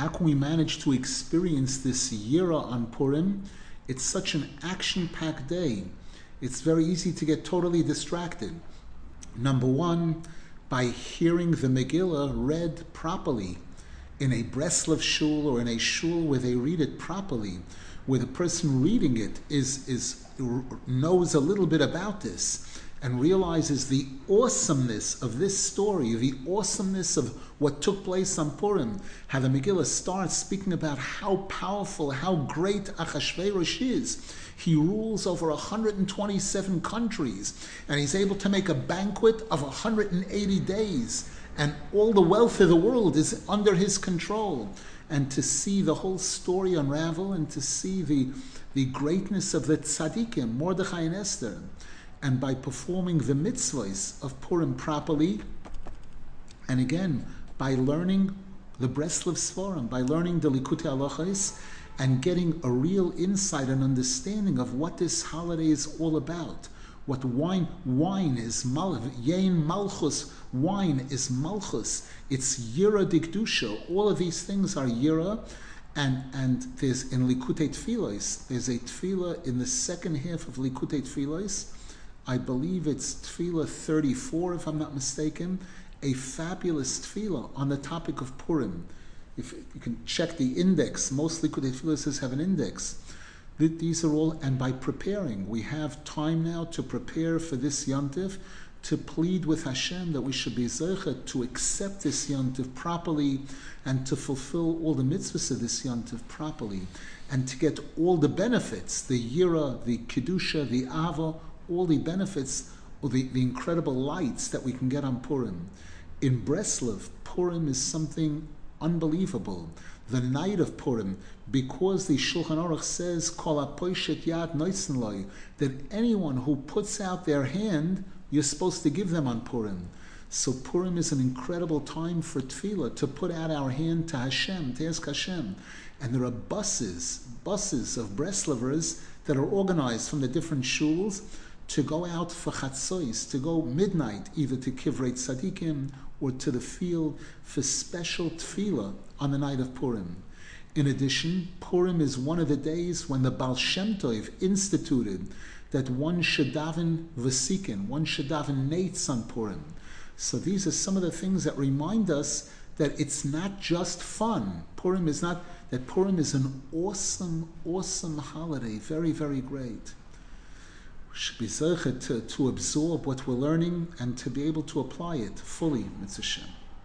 How can we manage to experience this Yirah on Purim? It's such an action packed day. It's very easy to get totally distracted. Number one, by hearing the Megillah read properly in a Breslov shul or in a shul where they read it properly, where the person reading it is, is knows a little bit about this and realizes the awesomeness of this story, the awesomeness of what took place on Purim, how the Megillah starts speaking about how powerful, how great Achashverosh is. He rules over 127 countries, and he's able to make a banquet of 180 days, and all the wealth of the world is under his control. And to see the whole story unravel, and to see the, the greatness of the tzaddikim, Mordechai and Esther, and by performing the mitzvahs of Purim properly, and again, by learning the Breslov Sfarim, by learning the Likutei Halachos, and getting a real insight and understanding of what this holiday is all about. What wine wine is mal yain malchus wine is malchus. It's yira dikdusha. All of these things are yira, and and there's in Likutei Tfilos there's a tefillah in the second half of Likutei Tfilos. I believe it's tefillah 34 if I'm not mistaken. A fabulous tefillah on the topic of Purim if you can check the index, most Likutei Tfilos have an index. These are all, and by preparing, we have time now to prepare for this Yantiv, to plead with Hashem that we should be zeichet to accept this Yantiv properly and to fulfill all the mitzvahs of this Yantiv properly and to get all the benefits, the Yirah, the Kedusha, the Ava, all the benefits, or the, the incredible lights that we can get on Purim. In Breslov, Purim is something unbelievable. The night of Purim, because the Shulchan Aruch says, Kol yad that anyone who puts out their hand, you're supposed to give them on Purim. So Purim is an incredible time for tefillah, to put out our hand to Hashem, to ask Hashem. And there are buses, buses of Breslovers that are organized from the different shuls to go out for chatzos, to go midnight, either to Kivrei Tzadikim or to the field for special tefillah on the night of Purim. In addition, Purim is one of the days when the Baal Shem Tov instituted that one should daven vasikin, one should daven neitz on Purim. So these are some of the things that remind us that it's not just fun. Purim is not, that Purim is an awesome, awesome holiday, very, very great to, absorb what we're learning and to be able to apply it fully, Mitzvah